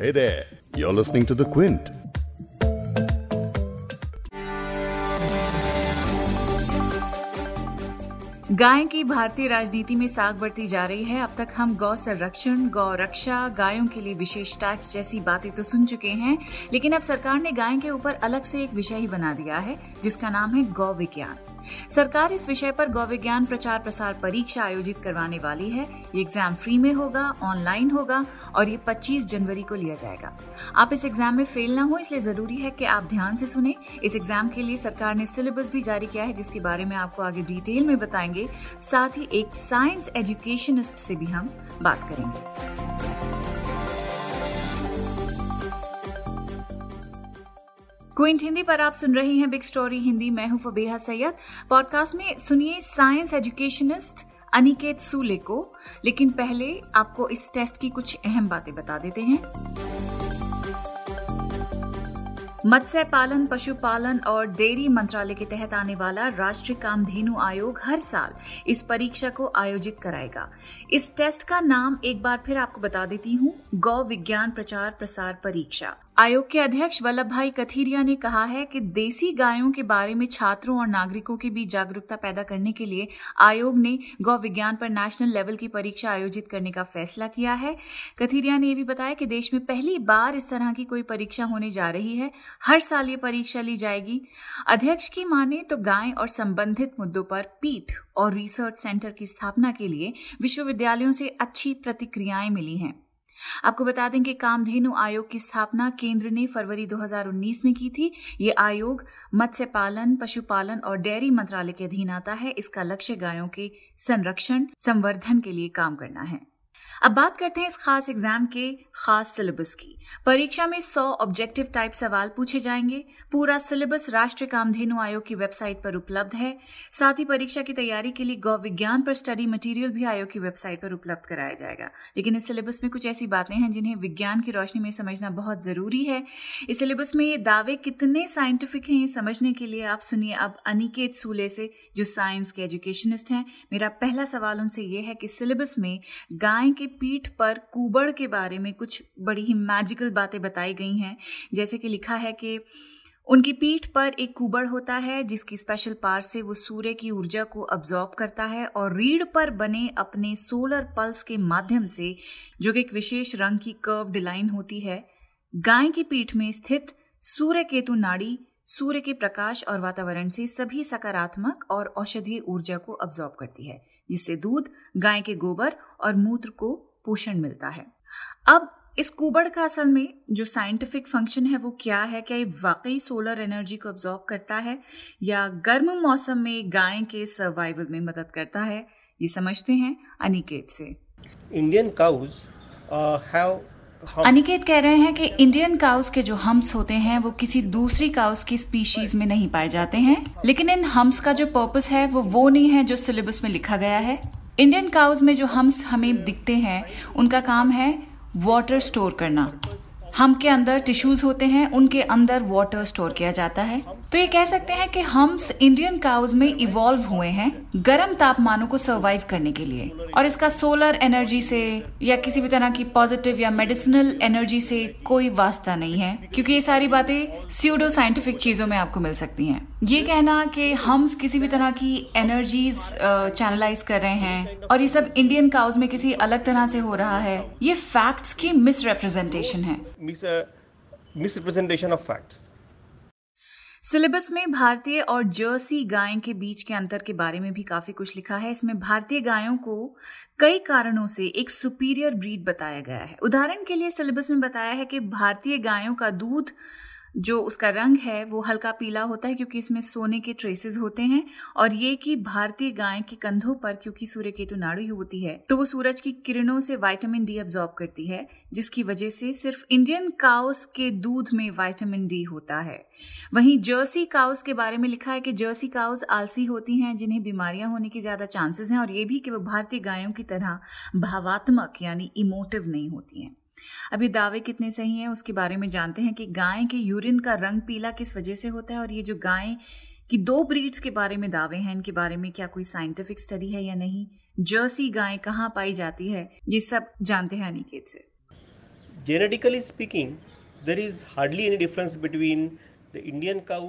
Hey there, you're listening to The Quint. गाय की भारतीय राजनीति में साग बढ़ती जा रही है। अब तक हम गौ संरक्षण गौ रक्षा गायों के लिए विशेष टैक्स जैसी बातें तो सुन चुके हैं लेकिन अब सरकार ने गाय के ऊपर अलग से एक विषय ही बना दिया है जिसका नाम है गौ विज्ञान। सरकार इस विषय पर गौ विज्ञान प्रचार प्रसार परीक्षा आयोजित करवाने वाली है। ये एग्ज़ाम फ्री में होगा ऑनलाइन होगा और ये 25 जनवरी को लिया जाएगा। आप इस एग्ज़ाम में फेल ना हो, इसलिए ज़रूरी है कि आप ध्यान से सुने। इस एग्ज़ाम के लिए सरकार ने सिलेबस भी जारी किया है, जिसके बारे में आपको आगे डिटेल में बताएँगे। साथ ही एक साइंस एजुकेशनिस्ट से भी हम बात करेंगे। क्विंट हिंदी पर आप सुन रहे हैं बिग स्टोरी हिंदी। मैं हूँ फबेहा सैयद। पॉडकास्ट में सुनिए साइंस एजुकेशनिस्ट अनिकेत सूले को। लेकिन पहले आपको इस टेस्ट की कुछ अहम बातें बता देते हैं। मत्स्य पालन, पशुपालन और डेयरी मंत्रालय के तहत आने वाला राष्ट्रीय कामधेनु आयोग हर साल इस परीक्षा को आयोजित कराएगा। इस टेस्ट का नाम एक बार फिर आपको बता देती हूँ, गौ विज्ञान प्रचार प्रसार परीक्षा। आयोग के अध्यक्ष वल्लभ भाई कथीरिया ने कहा है कि देसी गायों के बारे में छात्रों और नागरिकों के बीच जागरूकता पैदा करने के लिए आयोग ने गौ विज्ञान पर नेशनल लेवल की परीक्षा आयोजित करने का फैसला किया है। कथीरिया ने यह भी बताया कि देश में पहली बार इस तरह की कोई परीक्षा होने जा रही है। हर साल ये परीक्षा ली जाएगी। अध्यक्ष की माने तो गाय और संबंधित मुद्दों पर पीठ और रिसर्च सेंटर की स्थापना के लिए विश्वविद्यालयों से अच्छी प्रतिक्रियाएँ मिली हैं। आपको बता दें कि कामधेनु आयोग की स्थापना केंद्र ने फरवरी 2019 में की थी। ये आयोग मत्स्य पालन पशुपालन और डेयरी मंत्रालय के अधीन आता है। इसका लक्ष्य गायों के संरक्षण, संवर्धन के लिए काम करना है। अब बात करते हैं इस खास एग्ज़ाम के खास सिलेबस की। परीक्षा में 100 ऑब्जेक्टिव टाइप सवाल पूछे जाएँगे। पूरा सिलेबस राष्ट्रीय कामधेनु आयोग की वेबसाइट पर उपलब्ध है। साथ ही परीक्षा की तैयारी के लिए गौ विज्ञान पर स्टडी मटेरियल भी आयोग की वेबसाइट पर उपलब्ध कराया जाएगा। लेकिन इस सिलेबस में कुछ ऐसी बातें हैं जिन्हें विज्ञान की रोशनी में समझना बहुत ज़रूरी है। इस सिलेबस में ये दावे कितने साइंटिफिक हैं ये समझने के लिए आप सुनिए अब अनिकेत सूले से, जो साइंस के एजुकेशनिस्ट हैं। मेरा पहला सवाल उनसे ये है कि सिलेबस में गाय के पीठ पर कुबड़ के बारे में कुछ बड़ी ही मैजिकल बातें बताई गई हैं। जैसे कि लिखा है कि उनकी पीठ पर एक कुबड़ होता है, जिसकी स्पेशल पार से वो सूर्य की ऊर्जा को अब्जॉर्ब करता है और रीढ़ पर बने अपने सोलर पल्स के माध्यम से, जो कि एक विशेष रंग की कर्व्ड लाइन होती है, गाय की पीठ में स्थित सूर्य केतु नाड़ी, सूर्य के प्रकाश और वातावरण से सभी सकारात्मक और औषधीय ऊर्जा को अब्जॉर्ब करती है। जिससे दूध, गाय के गोबर और मूत्र को पोषण मिलता है। अब इस कुबड़ का असल में जो साइंटिफिक फ़ंक्शन है वो क्या है? क्या ये वाकई सोलर एनर्जी को ऑब्जॉर्व करता है या गर्म मौसम में गाय के सर्वाइवल में मदद करता है? ये समझते हैं अनिकेत से। इंडियन काउज हैव अनिकेत कह रहे हैं कि इंडियन काउस के जो हम्स होते हैं, वो किसी दूसरी काउस की स्पीशीज में नहीं पाए जाते हैं। लेकिन इन हम्स का जो पर्पस है, वो वो नहीं है जो सिलेबस में लिखा गया है। इंडियन काउस में जो हम्स हमें दिखते हैं, उनका काम है वाटर स्टोर करना। हम के अंदर टिश्यूज होते हैं, उनके अंदर वाटर स्टोर किया जाता है। तो ये कह सकते हैं कि हम्स इंडियन काउज में इवॉल्व हुए हैं गर्म तापमानों को सर्वाइव करने के लिए। और इसका सोलर एनर्जी से या किसी भी तरह की पॉजिटिव या मेडिसिनल एनर्जी से कोई वास्ता नहीं है, क्योंकि ये सारी बातें सीडो साइंटिफिक चीज़ों में आपको मिल सकती हैं। ये कहना कि हम किसी भी तरह की एनर्जीज चैनलाइज कर रहे हैं और ये सब इंडियन काउज में किसी अलग तरह से हो रहा है, ये फैक्ट्स की मिसरेप्रेजेंटेशन है। मिसरिप्रेजेंटेशन ऑफ़ फैक्ट्स सिलेबस में भारतीय और जर्सी गाय के बीच के अंतर के बारे में भी काफ़ी कुछ लिखा है। इसमें भारतीय गायों को कई कारणों से एक सुपीरियर ब्रीड बताया गया है। उदाहरण के लिए सिलेबस में बताया है कि भारतीय गायों का दूध जो उसका रंग है, वो हल्का पीला होता है क्योंकि इसमें सोने के ट्रेसेस होते हैं। और ये कि भारतीय गाय के कंधों पर, क्योंकि सूर्य केतु नाड़ी होती है तो वो सूरज की किरणों से वाइटामिन डी अब्जॉर्ब करती है, जिसकी वजह से सिर्फ़ इंडियन काउस के दूध में वाइटामिन डी होता है। वहीं जर्सी काउस के बारे में लिखा है कि जर्सी काउस आलसी होती हैं, जिन्हें बीमारियाँ होने की ज़्यादा चांसेस हैं, और ये भी कि वो भारतीय गायों की तरह भावात्मक, यानी इमोटिव नहीं होती हैं। अभी दावे कितने सही हैं उसके बारे में जानते हैं कि गाय के यूरिन का रंग पीला किस वजह से होता है और ये जो गाय की दो ब्रीड्स के बारे में दावे हैं इनके बारे में क्या कोई साइंटिफिक स्टडी है या नहीं? जर्सी गाय कहाँ पाई जाती है? ये सब जानते हैं अनिकेत से। Speaking, there is hardly any difference between the Indian cow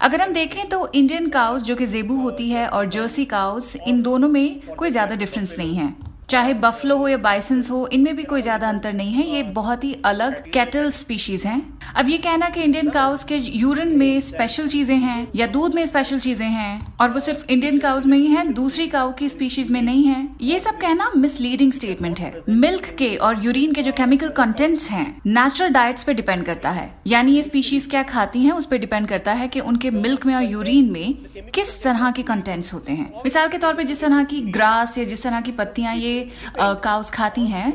अगर हम देखें तो इंडियन काउस जो कि जेबू होती है और जर्सी काउस इन दोनों में कोई ज़्यादा डिफरेंस नहीं है। चाहे बफलो हो या बाइसन्स हो, इनमें भी कोई ज़्यादा अंतर नहीं है। ये बहुत ही अलग कैटल स्पीशीज हैं। अब ये कहना कि इंडियन काउस के यूरिन में स्पेशल चीज़ें हैं या दूध में स्पेशल चीज़ें हैं, और वो सिर्फ़ इंडियन काउस में ही है, दूसरी काउ की स्पीशीज में नहीं है। ये सब कहना मिसलीडिंग स्टेटमेंट है। मिल्क के और यूरिन के जो केमिकल कंटेंट्स हैं नेचुरल डाइट्स पे डिपेंड करता है। यानी ये स्पीशीज क्या खाती हैं, उस पर डिपेंड करता है कि उनके मिल्क में और यूरिन में किस तरह के कंटेंट्स होते हैं। मिसाल के तौर पर जिस तरह की ग्रास या जिस तरह की पत्तियाँ, ये काउस खाती हैं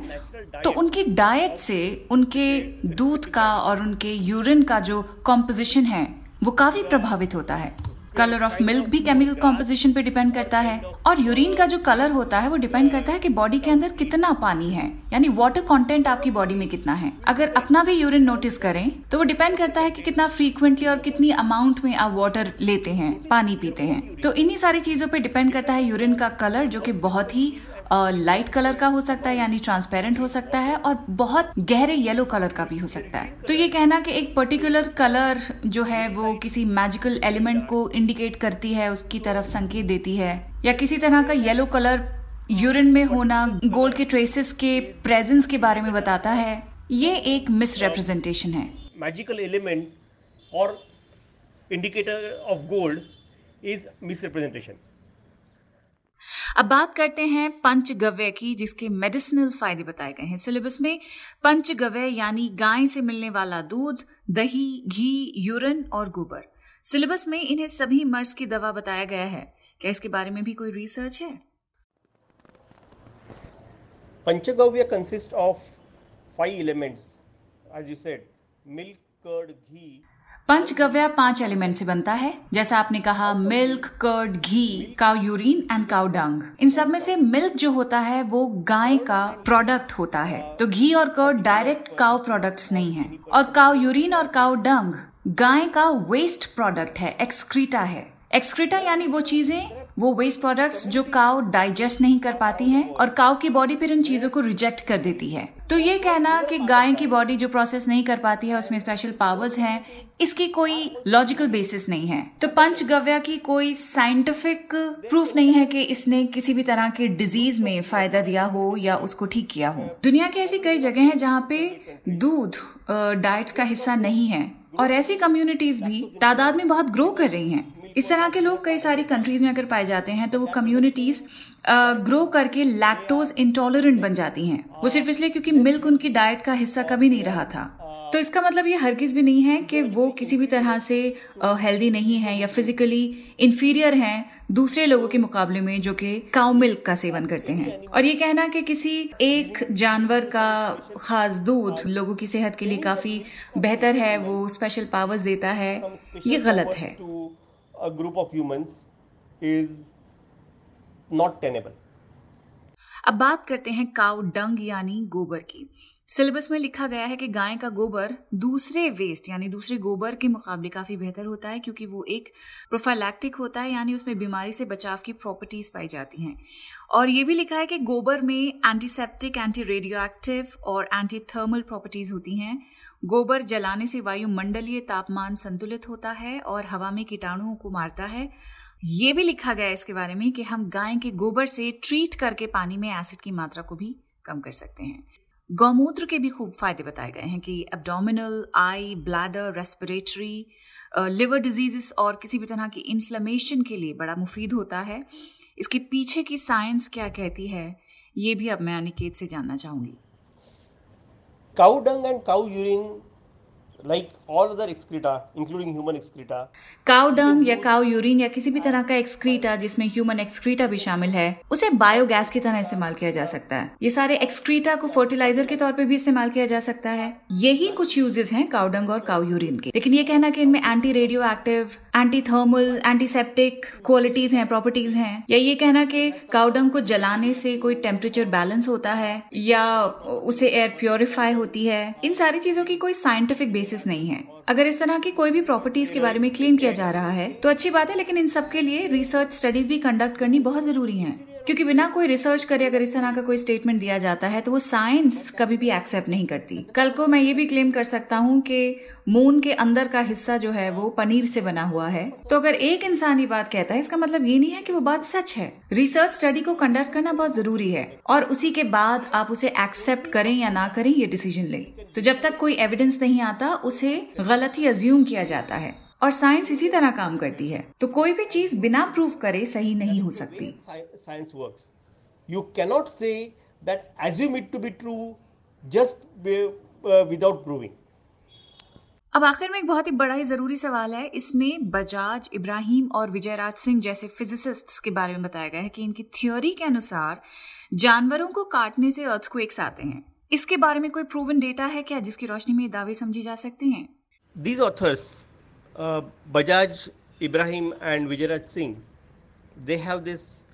तो उनकी डाइट से उनके दूध का और उनके यूरिन का जो कॉम्पोजिशन है, वो काफ़ी प्रभावित होता है। कलर ऑफ़ मिल्क भी केमिकल कॉम्पोजिशन पे डिपेंड करता है, और यूरिन का जो कलर होता है, वो डिपेंड करता है कि बॉडी के अंदर कितना पानी है, यानी वाटर कंटेंट आपकी बॉडी में कितना है। अगर अपना भी यूरिन नोटिस करें तो वो डिपेंड करता है कि कितना फ्रीक्वेंटली और कितनी अमाउंट में आप वाटर लेते हैं, पानी पीते हैं। तो इन्हीं सारी चीज़ों पर डिपेंड करता है यूरिन का कलर जो कि बहुत ही लाइट कलर का हो सकता है, यानी ट्रांसपेरेंट हो सकता है और बहुत गहरे येलो कलर का भी हो सकता है। तो ये कहना कि एक पर्टिकुलर कलर जो है, वो किसी मैजिकल एलिमेंट को इंडिकेट करती है, उसकी तरफ़ संकेत देती है। या किसी तरह का येलो कलर यूरिन में होना गोल्ड के ट्रेसेस के प्रेजेंस के बारे में बताता है, ये एक मिस रिप्रेजेंटेशन है। मैजिकल एलिमेंट और indicator of gold is misrepresentation अब बात करते हैं पंचगव्य की, जिसके मेडिसिनल फ़ायदे बताए गए हैं। सिलेबस में पंचगव्य यानी गाय से मिलने वाला दूध, दही, घी यूरन और गोबर। सिलेबस में इन्हें सभी मर्ज की दवा बताया गया है। क्या इसके बारे में भी कोई रिसर्च है? Panchagavya consist of five elements as you said milk curd ghee panchagavya पाँच एलिमेंट से बनता है। जैसा आपने कहा, milk, curd, ghee, cow urine and cow dung. इन सब में से मिल्क जो होता है, वो गाय का प्रोडक्ट होता है। तो घी और कर्ड डायरेक्ट काउ प्रोडक्ट्स नहीं है। और काउ यूरिन और काउ डंग, गाय का वेस्ट प्रोडक्ट है एक्सक्रीटा है। एक्सक्रीटा यानी वो चीज़ें वो वेस्ट प्रोडक्ट्स जो काउ डाइजेस्ट नहीं कर पाती हैं और काउ की बॉडी फिर उन चीज़ों को रिजेक्ट कर देती है। तो ये कहना कि गाय की बॉडी जो प्रोसेस नहीं कर पाती है, उसमें स्पेशल पावर्स हैं, इसकी कोई लॉजिकल बेसिस नहीं है। तो पंचगव्य की कोई साइंटिफिक प्रूफ नहीं है कि इसने किसी भी तरह के डिज़ीज़ में फ़ायदा दिया हो या उसको ठीक किया हो। दुनिया की ऐसी कई जगह हैं जहाँ पे दूध डाइट्स का हिस्सा नहीं है और ऐसी कम्युनिटीज भी तादाद में बहुत ग्रो कर रही हैं। इस तरह के लोग कई सारी कंट्रीज़ में अगर पाए जाते हैं तो वो कम्युनिटीज ग्रो करके लैक्टोज इंटॉलरेंट बन जाती हैं। वो सिर्फ़ इसलिए क्योंकि मिल्क उनकी डाइट का हिस्सा कभी नहीं रहा था। तो इसका मतलब ये हरगिज भी नहीं है कि वो किसी भी तरह से हेल्दी नहीं है या फिजिकली इंफीरियर हैं दूसरे लोगों के मुकाबले में जो कि काउ मिल्क का सेवन करते हैं। और ये कहना कि किसी एक जानवर का खास दूध लोगों की सेहत के लिए काफ़ी बेहतर है, वो स्पेशल पावर्स देता है, ये गलत है। A group of humans is not tenable. अब बात करते हैं काउ डंग यानी गोबर की सिलेबस में लिखा गया है कि गाय का गोबर दूसरे वेस्ट यानी दूसरे गोबर के मुकाबले काफ़ी बेहतर होता है, क्योंकि वो एक प्रोफाइलैक्टिक होता है, यानी उसमें बीमारी से बचाव की प्रॉपर्टीज़ पाई जाती हैं। और ये भी लिखा है कि गोबर में एंटीसेप्टिक एंटी रेडियो एक्टिव और एंटी थर्मल प्रॉपर्टीज़ होती हैं। गोबर जलाने से वायुमंडलीय तापमान संतुलित होता है और हवा में कीटाणुओं को मारता है। ये भी लिखा गया है इसके बारे में कि हम गाय के गोबर से ट्रीट करके पानी में एसिड की मात्रा को भी कम कर सकते हैं। गौमूत्र के भी खूब फ़ायदे बताए गए हैं कि abdominal eye bladder respiratory liver diseases और किसी भी तरह की इन्फ्लेमेशन के लिए बड़ा मुफीद होता है। इसके पीछे की साइंस क्या कहती है, ये भी अब मैं अनिकेत से जानना चाहूँगी। Cow dung and cow urine like all other excreta, including human excreta. Cow dung या काउ यूरिन या किसी भी तरह का एक्सक्रीटा जिसमें ह्यूमन एक्सक्रीटा भी शामिल है, उसे बायोगैस की तरह इस्तेमाल किया जा सकता है। ये सारे एक्सक्रीटा को फर्टिलाइज़र के तौर पे भी इस्तेमाल किया जा सकता है। यही कुछ यूजेस हैं काउडंग और काउ यूरिन के। लेकिन ये कहना कि इनमें anti radioactive anti thermal antiseptic qualities हैं प्रॉपर्टीज़ हैं, या ये कहना कि काउडंग को जलाने से कोई टेम्परेचर बैलेंस होता है, या उसे एयर प्योरीफाई होती है, इन सारी चीज़ों की कोई साइंटिफिक बेसिस नहीं है। अगर इस तरह की कोई भी प्रॉपर्टीज़ के बारे में क्लेम किया जा रहा है तो अच्छी बात है, लेकिन इन सब के लिए रिसर्च स्टडीज़ भी कंडक्ट करनी बहुत ज़रूरी है। क्योंकि बिना कोई रिसर्च करे अगर इस तरह का कोई स्टेटमेंट दिया जाता है तो वो साइंस कभी भी एक्सेप्ट नहीं करती। कल को मैं ये भी क्लेम कर सकता हूँ कि मून के अंदर का हिस्सा जो है, वो पनीर से बना हुआ है। तो अगर एक इंसान ये बात कहता है, इसका मतलब ये नहीं है कि वो बात सच है। रिसर्च स्टडी को कंडक्ट करना बहुत ज़रूरी है, और उसी के बाद आप उसे एक्सेप्ट करें या ना करें, ये डिसीज़न लें। तो जब तक कोई एविडेंस नहीं आता, उसे गलत ही अज्यूम किया जाता है। और साइंस इसी तरह काम करती है। तो कोई भी चीज़ बिना प्रूव करे सही नहीं हो सकती। Science works you cannot say that assume it to be true just without proving अब आखिर में एक बहुत ही बड़ा ही ज़रूरी सवाल है। इसमें बजाज इब्राहिम और विजयराज सिंह जैसे फिजिसिस्ट्स के बारे में बताया गया है कि इनकी थ्योरी के अनुसार जानवरों को काटने से अर्थक्वेक्स आते हैं। इसके बारे में कोई प्रूवन डेटा है क्या जिसकी रोशनी में ये दावे समझे जा सकते हैं? these authors, uh, Bajaj, Ibrahim, and Vijayaraj Singh, they have this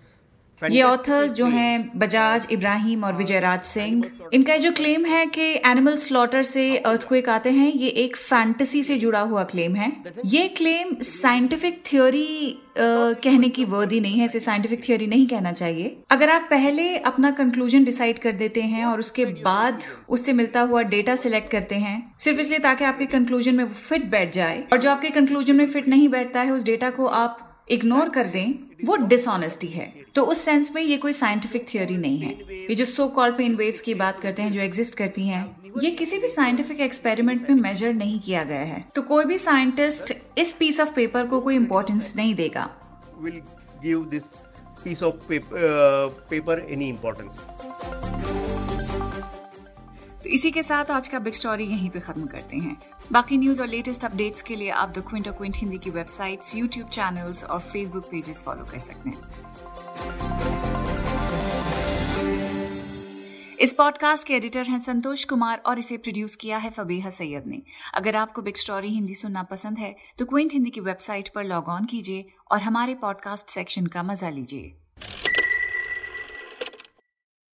ये ऑथर्स जो हैं बजाज इब्राहिम और विजयराज सिंह इनका जो क्लेम है कि एनिमल स्लॉटर से अर्थक्वेक आते हैं ये एक फैंटेसी से जुड़ा हुआ क्लेम है। ये क्लेम साइंटिफिक थ्योरी कहने की वर्दी नहीं है इसे साइंटिफिक थ्योरी नहीं कहना चाहिए। अगर आप पहले अपना कंक्लूजन डिसाइड कर देते हैं और उसके बाद उससे मिलता हुआ डेटा सिलेक्ट करते हैं सिर्फ़ इसलिए ताकि आपके कंक्लूजन में वो फिट बैठ जाए। और जो आपके कंक्लूजन में फिट नहीं बैठता है उस डेटा को आप इग्नोर कर दें वो डिसऑनेस्टी है। तो उस सेंस में ये कोई साइंटिफिक थियोरी नहीं है। ये जो सो कॉल पेन वेव्स की बात करते हैं जो एग्जिस्ट करती हैं ये किसी भी साइंटिफिक एक्सपेरिमेंट में मेजर नहीं किया गया है। तो कोई भी साइंटिस्ट इस पीस ऑफ़ पेपर को कोई इम्पोर्टेंस नहीं देगा। Will give this piece of paper any importance तो इसी के साथ आज का बिग स्टोरी यहीं पे खत्म करते हैं। बाकी न्यूज़ और लेटेस्ट अपडेट्स के लिए आप द क्विंट और क्विंट हिंदी की वेबसाइट्स यूट्यूब चैनल्स और फेसबुक पेजेस फॉलो कर सकते हैं। इस पॉडकास्ट के एडिटर हैं संतोष कुमार और इसे प्रोड्यूस किया है फबीहा सैयद ने। अगर आपको बिग स्टोरी हिंदी सुनना पसंद है तो क्विंट हिंदी की वेबसाइट पर लॉग ऑन कीजिए और हमारे पॉडकास्ट सेक्शन का मज़ा लीजिए।